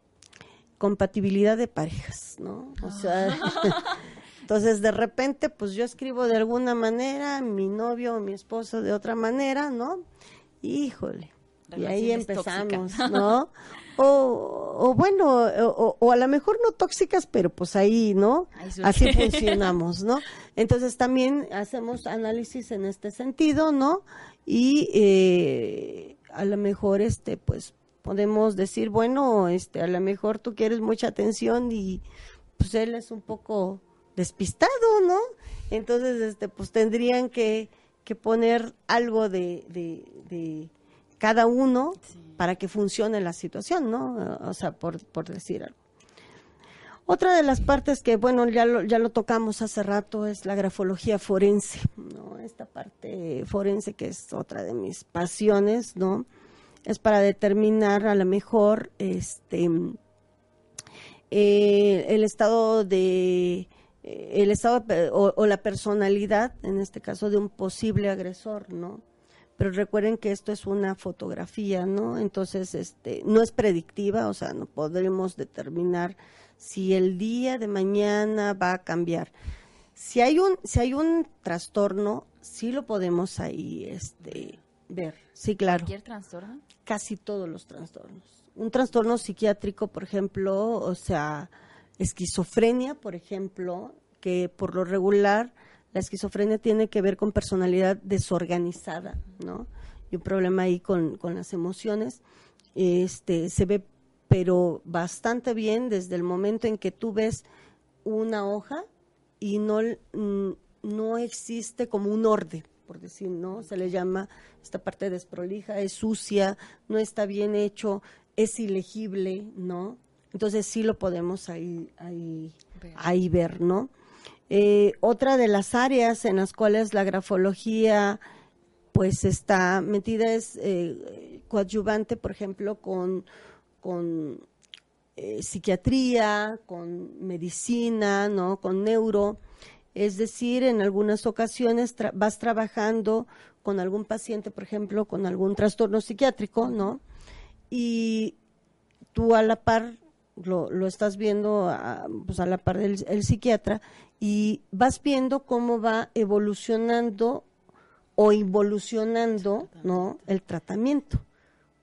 compatibilidad de parejas, ¿no? O sea, entonces de repente, pues yo escribo de alguna manera, mi novio o mi esposo de otra manera, ¿no? Híjole. Y ahí empezamos. ¿no? O, o bueno, o, o a lo mejor no tóxicas, pero pues ahí, ¿no? Así funcionamos, ¿no? Entonces también hacemos análisis en este sentido, ¿no? Y eh, a lo mejor, este, pues podemos decir, bueno, este, a lo mejor tú quieres mucha atención y pues él es un poco despistado, ¿no? Entonces, este, pues tendrían que, que poner algo de, de, de cada uno Sí. para que funcione la situación, ¿no? O sea, por, por decir algo. Otra de las partes que, bueno, ya lo, ya lo tocamos hace rato es la grafología forense, ¿no? Esta parte forense que es otra de mis pasiones, ¿no? Es para determinar a lo mejor, este, eh, el estado de eh, el estado o la personalidad en este caso de un posible agresor no pero recuerden que esto es una fotografía no entonces este no es predictiva o sea no podremos determinar si el día de mañana va a cambiar si hay un si hay un trastorno sí lo podemos ahí este ver sí claro ¿Cualquier trastorno? casi todos los trastornos. Un trastorno psiquiátrico, por ejemplo, o sea, esquizofrenia, por ejemplo, que por lo regular la esquizofrenia tiene que ver con personalidad desorganizada, ¿no? Y un problema ahí con, con las emociones. Este, se ve, pero bastante bien desde el momento en que tú ves una hoja y no, mm, no existe como un orden, por decir, ¿no? Se le llama esta parte desprolija, es sucia, no está bien hecho, es ilegible, ¿no? Entonces sí lo podemos ahí, ahí, Ver. ahí ver, ¿no? Eh, otra de las áreas en las cuales la grafología pues está metida es eh, coadyuvante, por ejemplo, con, con eh, psiquiatría, con medicina, ¿no? Con neuro. Es decir, en algunas ocasiones vas trabajando con algún paciente, por ejemplo, con algún trastorno psiquiátrico, ¿no? Y tú a la par lo, lo estás viendo a, pues a la par del el psiquiatra y vas viendo cómo va evolucionando o evolucionando, ¿no? El tratamiento,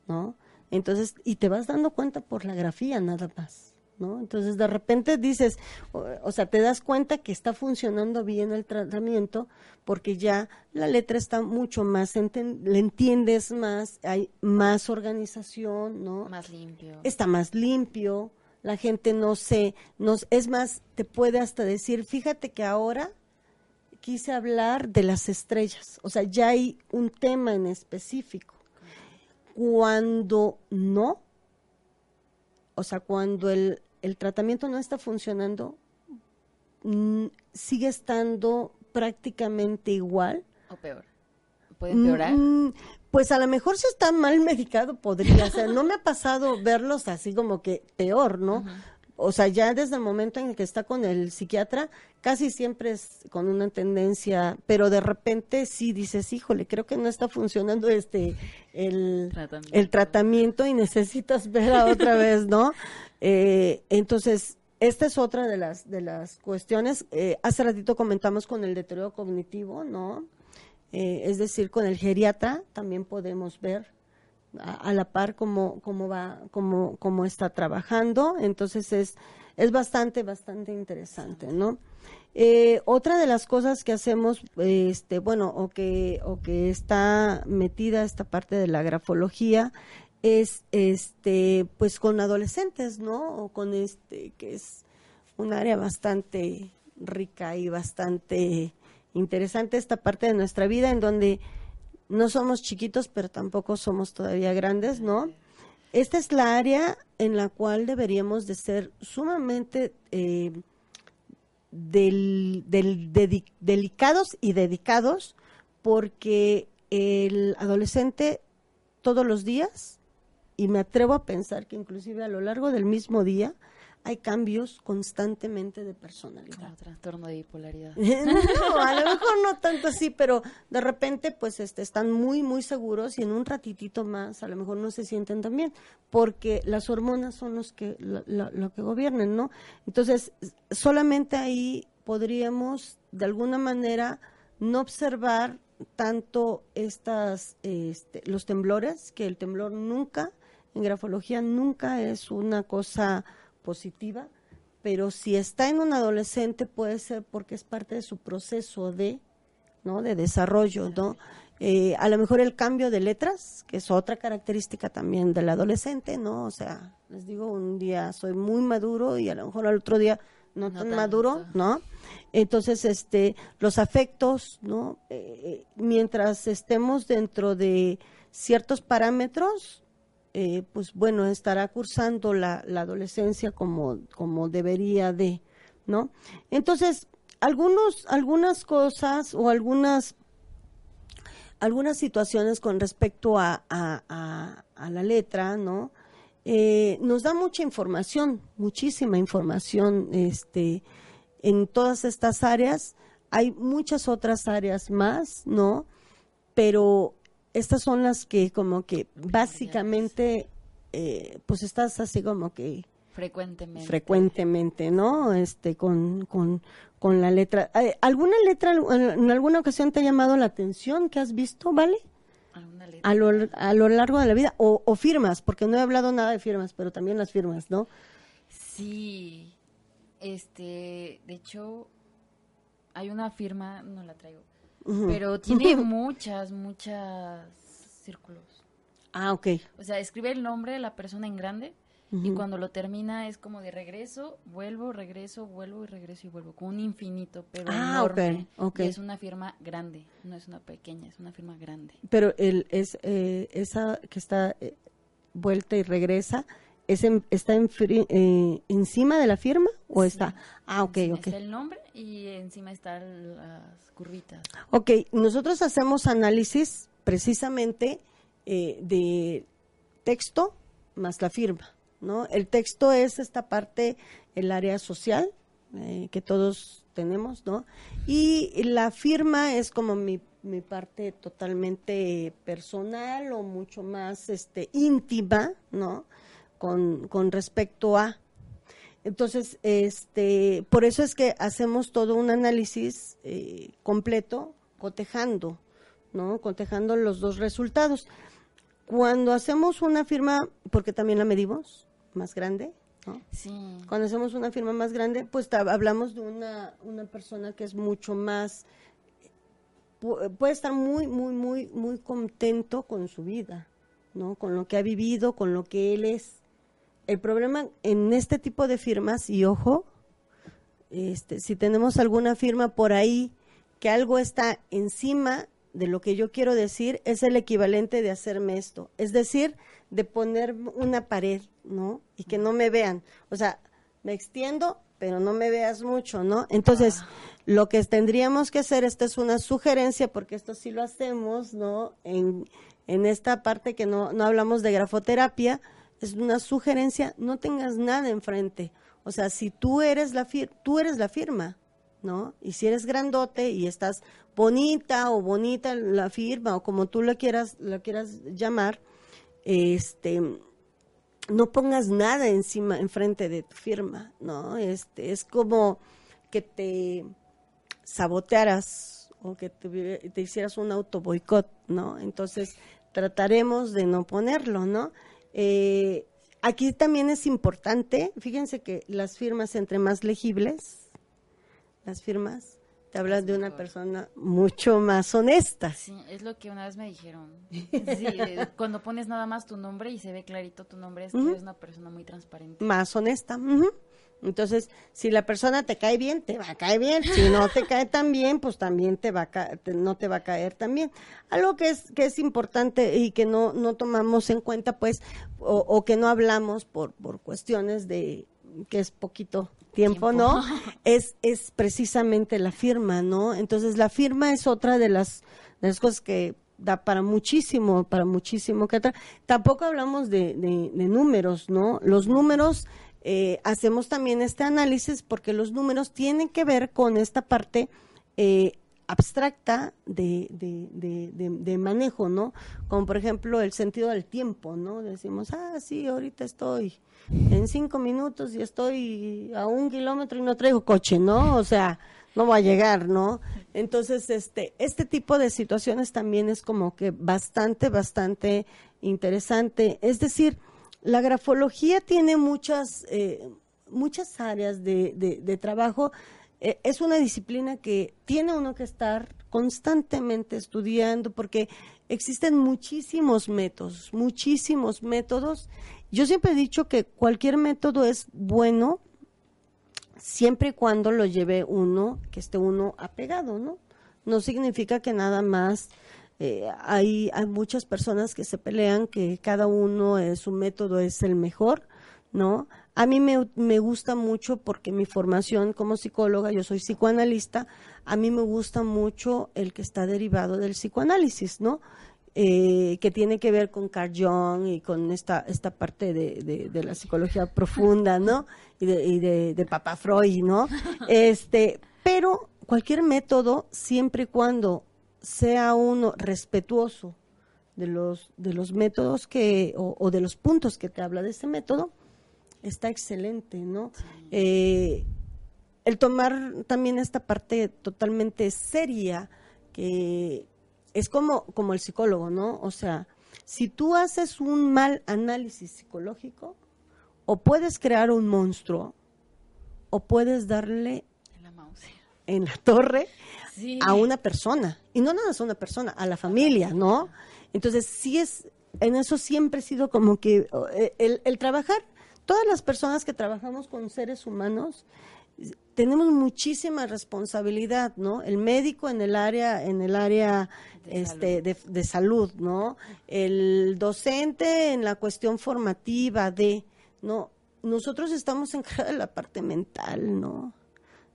¿no? Entonces, y te vas dando cuenta por la grafía nada más, ¿no? Entonces, de repente dices, o, o sea, te das cuenta que está funcionando bien el tratamiento porque ya la letra está mucho más, enten- le entiendes más, hay más organización, ¿no? Más limpio. está más limpio, la gente no se, nos, es más, te puede hasta decir, fíjate que ahora quise hablar de las estrellas, o sea, ya hay un tema en específico. Cuando no, o sea, cuando el, el tratamiento no está funcionando, sigue estando prácticamente igual, O peor. Puede empeorar. Mm, Pues a lo mejor si está mal medicado podría ser. No me ha pasado verlos así como que peor, ¿no? O sea, ya desde el momento en el que está con el psiquiatra, casi siempre es con una tendencia, pero de repente sí dices, híjole, creo que no está funcionando este el Tratamiento. el tratamiento y necesitas ver a otra vez, ¿no? Eh, entonces, esta es otra de las de las cuestiones. Eh, hace ratito comentamos con el deterioro cognitivo, ¿no? Eh, es decir, con el geriatra también podemos ver a, la par cómo, cómo va, cómo, cómo está trabajando. Entonces es, es bastante, bastante interesante, ¿no? Eh, otra de las cosas que hacemos, este, bueno, o que, o que está metida esta parte de la grafología, es este, pues con adolescentes, ¿no? O con este, que es un área bastante rica y bastante interesante esta parte de nuestra vida en donde no somos chiquitos, pero tampoco somos todavía grandes, ¿no? Esta es la área en la cual deberíamos de ser sumamente eh, del, del- delicados y dedicados porque el adolescente todos los días, y me atrevo a pensar que inclusive a lo largo del mismo día, hay cambios constantemente de personalidad. Como trastorno de bipolaridad. No, a lo mejor no tanto así, pero de repente pues este están muy muy seguros y en un ratitito más a lo mejor no se sienten tan bien, porque las hormonas son los que lo, lo- lo que gobiernan, ¿no? Entonces, solamente ahí podríamos de alguna manera no observar tanto estas este, los temblores, que el temblor nunca en grafología nunca es una cosa positiva, pero si está en un adolescente puede ser porque es parte de su proceso de, ¿no? De desarrollo, ¿no? Eh, a lo mejor el cambio de letras, que es otra característica también del adolescente, ¿no? O sea, les digo, un día soy muy maduro y a lo mejor al otro día no, No tan tanto. maduro, ¿no? Entonces, este, los afectos, ¿no? Eh, eh, mientras estemos dentro de ciertos parámetros, eh, pues bueno, estará cursando la, la adolescencia como, como debería de, ¿no? Entonces, algunos, algunas cosas o algunas, algunas situaciones con respecto a, a, a- la letra, ¿no? Eh, nos da mucha información, muchísima información, este, en todas estas áreas. Hay muchas otras áreas más, ¿no? Pero estas son las que como que básicamente, eh, pues estás así como que Frecuentemente. frecuentemente, ¿no? Este, con, con, con la letra. Eh, ¿Alguna letra en alguna ocasión te ha llamado la atención que has visto, vale? A lo, a lo largo de la vida, o, o firmas, porque no he hablado nada de firmas, pero también las firmas, ¿no? Sí. Este, de hecho, hay una firma, no la traigo, Pero tiene muchas, muchas círculos. Ah, ok. O sea, escribe el nombre de la persona en grande y cuando lo termina es como de regreso, vuelvo, regreso, vuelvo y regreso y vuelvo, con un infinito, pero Ah, enorme. ok, ok. Y es una firma grande, no es una pequeña, es una firma grande. Pero el, es, eh, esa que está eh, vuelta y regresa, ¿es en- ¿está en eh, encima de la firma o Sí. está? Ah, ok, Encima ok. Está el nombre y encima están las curvitas. Ok, nosotros hacemos análisis precisamente eh, de texto más la firma, ¿no? El texto es esta parte, el área social eh, que todos tenemos, ¿no? Y la firma es como mi, mi parte totalmente personal o mucho más este, íntima, ¿no? Con, con respecto a... Entonces, este, por eso es que hacemos todo un análisis eh, completo, cotejando, ¿no? Cotejando los dos resultados. Cuando hacemos una firma, porque también la medimos, más grande, ¿no? Sí. Cuando hacemos una firma más grande, pues hablamos de una, una persona que es mucho más, pu- puede estar muy, muy, muy, muy contento con su vida, ¿no? Con lo que ha vivido, con lo que él es. El problema en este tipo de firmas, y ojo, este, si tenemos alguna firma por ahí que algo está encima de lo que yo quiero decir, es el equivalente de hacerme esto. Es decir, de poner una pared, ¿no? Y que no me vean. O sea, me extiendo, pero no me veas mucho, ¿no? Entonces, lo que tendríamos que hacer, esta es una sugerencia, porque esto sí lo hacemos, ¿no? En, en esta parte que no, no hablamos de grafoterapia, es una sugerencia, no tengas nada enfrente. O sea, si tú eres la, fir tú eres la firma, ¿no? Y si eres grandote y estás bonita o bonita la firma o como tú la quieras, la quieras llamar, este, no pongas nada encima, enfrente de tu firma, ¿no? Este, es como que te sabotearas o que te, te hicieras un auto boicot, ¿no? Entonces, trataremos de no ponerlo, ¿no? Eh, aquí también es importante, fíjense que las firmas entre más legibles, las firmas, te hablan de una persona mucho más honesta. Sí, es lo que una vez me dijeron. Sí, eh, cuando pones nada más tu nombre y se ve clarito tu nombre, es que eres una persona muy transparente. más honesta. ujú. Entonces, si la persona te cae bien, te va a caer bien. Si no te cae tan bien, pues también te va a te- no te va a caer tan bien. Algo que es que es importante y que no no tomamos en cuenta, pues, o, o que no hablamos por por cuestiones de que es poquito tiempo, Tiempo. ¿no? Es es precisamente la firma, ¿no? Entonces, la firma es otra de las de las cosas que da para muchísimo, para muchísimo que atrás. Tampoco hablamos de, de- de números, ¿no? Los números, eh, hacemos también este análisis porque los números tienen que ver con esta parte eh, abstracta de, de, de, de- manejo, ¿no? Como por ejemplo el sentido del tiempo, ¿no? Decimos, ah, sí, ahorita estoy en cinco minutos y estoy a un kilómetro y no traigo coche, ¿no? O sea, no va a llegar, ¿no? Entonces, este, este tipo de situaciones también es como que bastante, bastante interesante. Es decir, la grafología tiene muchas, eh, muchas áreas de, trabajo. Eh, es una disciplina que tiene uno que estar constantemente estudiando porque existen muchísimos métodos, muchísimos métodos. Yo siempre he dicho que cualquier método es bueno siempre y cuando lo lleve uno, que esté uno apegado, ¿no? No significa que nada más eh, hay, hay muchas personas que se pelean que cada uno eh, su método es el mejor, ¿no? A mí me, me gusta mucho porque mi formación como psicóloga, yo soy psicoanalista, a mí me gusta mucho el que está derivado del psicoanálisis, ¿no? eh, que tiene que ver con Carl Jung y con esta, esta parte de, de- de la psicología profunda, ¿no? Y de, y de, de Papa Freud, ¿no? Este, pero cualquier método, siempre y cuando sea uno respetuoso de los, de los métodos que, o, o de los puntos que te habla de ese método, está excelente, ¿no? Eh, el tomar también esta parte totalmente seria, que es como, como el psicólogo, ¿no? O sea, si tú haces un mal análisis psicológico, o puedes crear un monstruo, o puedes darle En la torre Sí. a una persona, y no nada más a una persona, a la familia, ¿no? Entonces, sí es, en eso siempre he sido como que eh, el, el trabajar, todas las personas que trabajamos con seres humanos, tenemos muchísima responsabilidad, ¿no? El médico en el área, en el área De este, de, de salud, ¿no? El docente en la cuestión formativa de, ¿no? Nosotros estamos encargados de la parte mental, ¿no?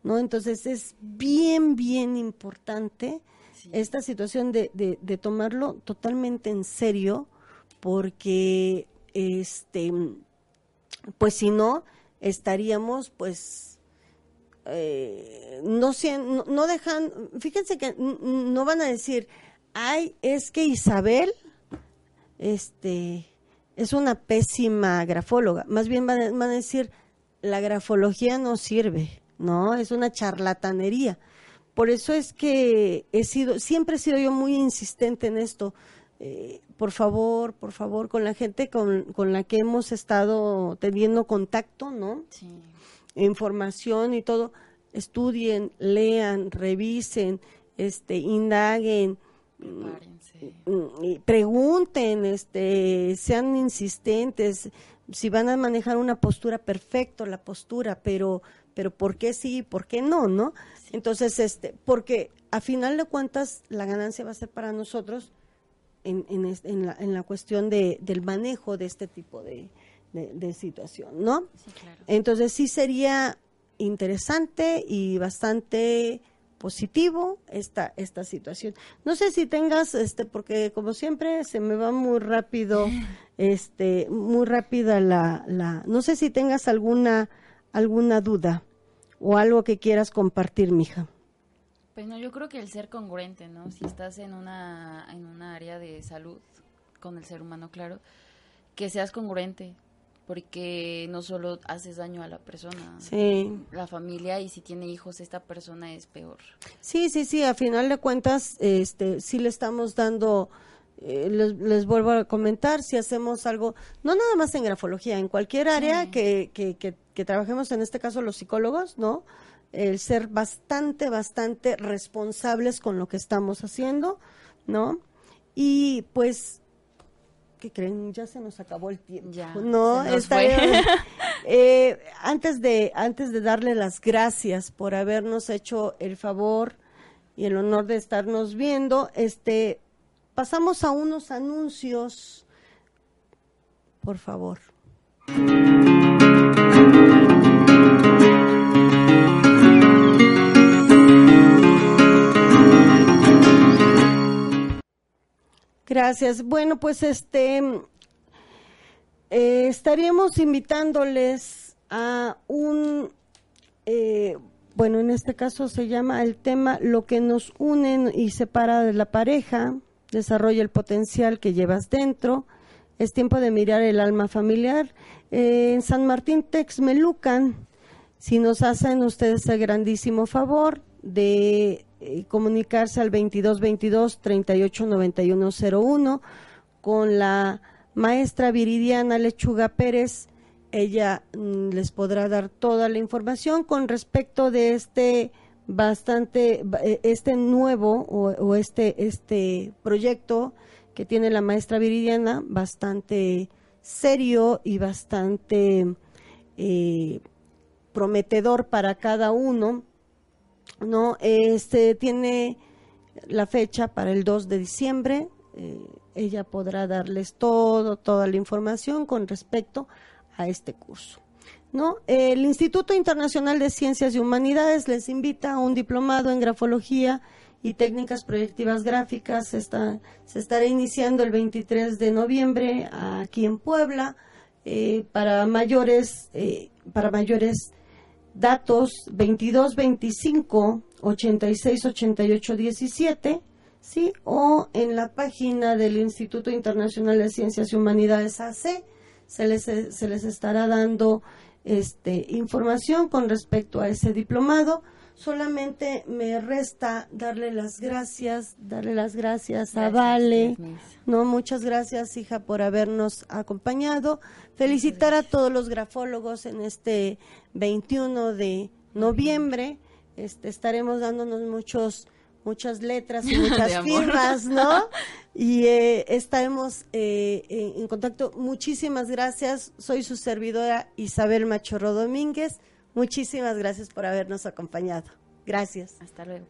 ¿No? Entonces es bien, bien importante Sí. esta situación de, de, de tomarlo totalmente en serio, porque este pues si no, estaríamos pues eh, no, no, no dejan, fíjense que no van a decir, ay, es que Isabel, este, es una pésima grafóloga, más bien van a decir, la grafología no sirve, ¿no? Es una charlatanería. por eso es que he sido, siempre he sido yo muy insistente en esto. Eh, por favor, por favor, con la gente con, con la que hemos estado teniendo contacto, ¿no? Sí. información y todo, estudien, lean, revisen, este, indaguen, Prepárense. mm, pregunten, este, sean insistentes, si van a manejar una postura, perfecto la postura, pero, pero ¿por qué sí y por qué no, no? Entonces, este, porque a final de cuentas la ganancia va a ser para nosotros en, en, en la, en la cuestión de, del manejo de este tipo de, de- de situación, ¿no? Sí, claro. Entonces sí sería interesante y bastante positivo esta esta situación. No sé si tengas este porque como siempre se me va muy rápido este muy rápida la la no sé si tengas alguna alguna duda o algo que quieras compartir, mija. Pues no, yo creo que el ser congruente, ¿no? Si estás en una, en una área de salud con el ser humano, claro, que seas congruente, porque no solo haces daño a la persona, Sí. la familia, y si tiene hijos, esta persona es peor. Sí, sí, sí, a final de cuentas, este, sí le estamos dando, eh, les, les vuelvo a comentar, si hacemos algo, no nada más en grafología, en cualquier área que, que, que, que trabajemos, en este caso los psicólogos, ¿no? El ser bastante, bastante responsables con lo que estamos haciendo, ¿no? Y pues, ¿qué creen? Ya se nos acabó el tiempo. Ya, no, fue. eh, antes de antes de darle las gracias por habernos hecho el favor y el honor de estarnos viendo, este pasamos a unos anuncios. Por favor. Gracias. Bueno, pues este eh, estaríamos invitándoles a un, eh, bueno, en este caso se llama el tema Lo que nos une y separa de la pareja, desarrolla el potencial que llevas dentro, es tiempo de mirar el alma familiar. Eh, en San Martín Texmelucan, si nos hacen ustedes el grandísimo favor de eh, comunicarse al 2222 389101 con la maestra Viridiana Lechuga Pérez. Ella mm, les podrá dar toda la información con respecto de este bastante eh, este nuevo o, o este este proyecto que tiene la maestra Viridiana bastante serio y bastante eh, prometedor para cada uno no este tiene la fecha para el 2 de diciembre eh, ella podrá darles todo toda la información con respecto a este curso no el Instituto Internacional de Ciencias y Humanidades les invita a un diplomado en grafología y técnicas proyectivas gráficas. Está, se estará iniciando el 23 de noviembre aquí en Puebla eh, para mayores eh, para mayores datos 22 25 86 88 17 sí o en la página del Instituto Internacional de Ciencias y Humanidades AC se les se les estará dando este información con respecto a ese diplomado solamente me resta darle las gracias darle las gracias, a Gracias, Vale no, muchas gracias, hija, por habernos acompañado. Felicitar a todos los grafólogos en este 21 de noviembre. Este, estaremos dándonos muchos, muchas letras y muchas firmas, ¿no? Y eh, estaremos eh, en contacto. Muchísimas gracias. Soy su servidora Isabel Machorro Domínguez. Muchísimas gracias por habernos acompañado. Gracias. Hasta luego.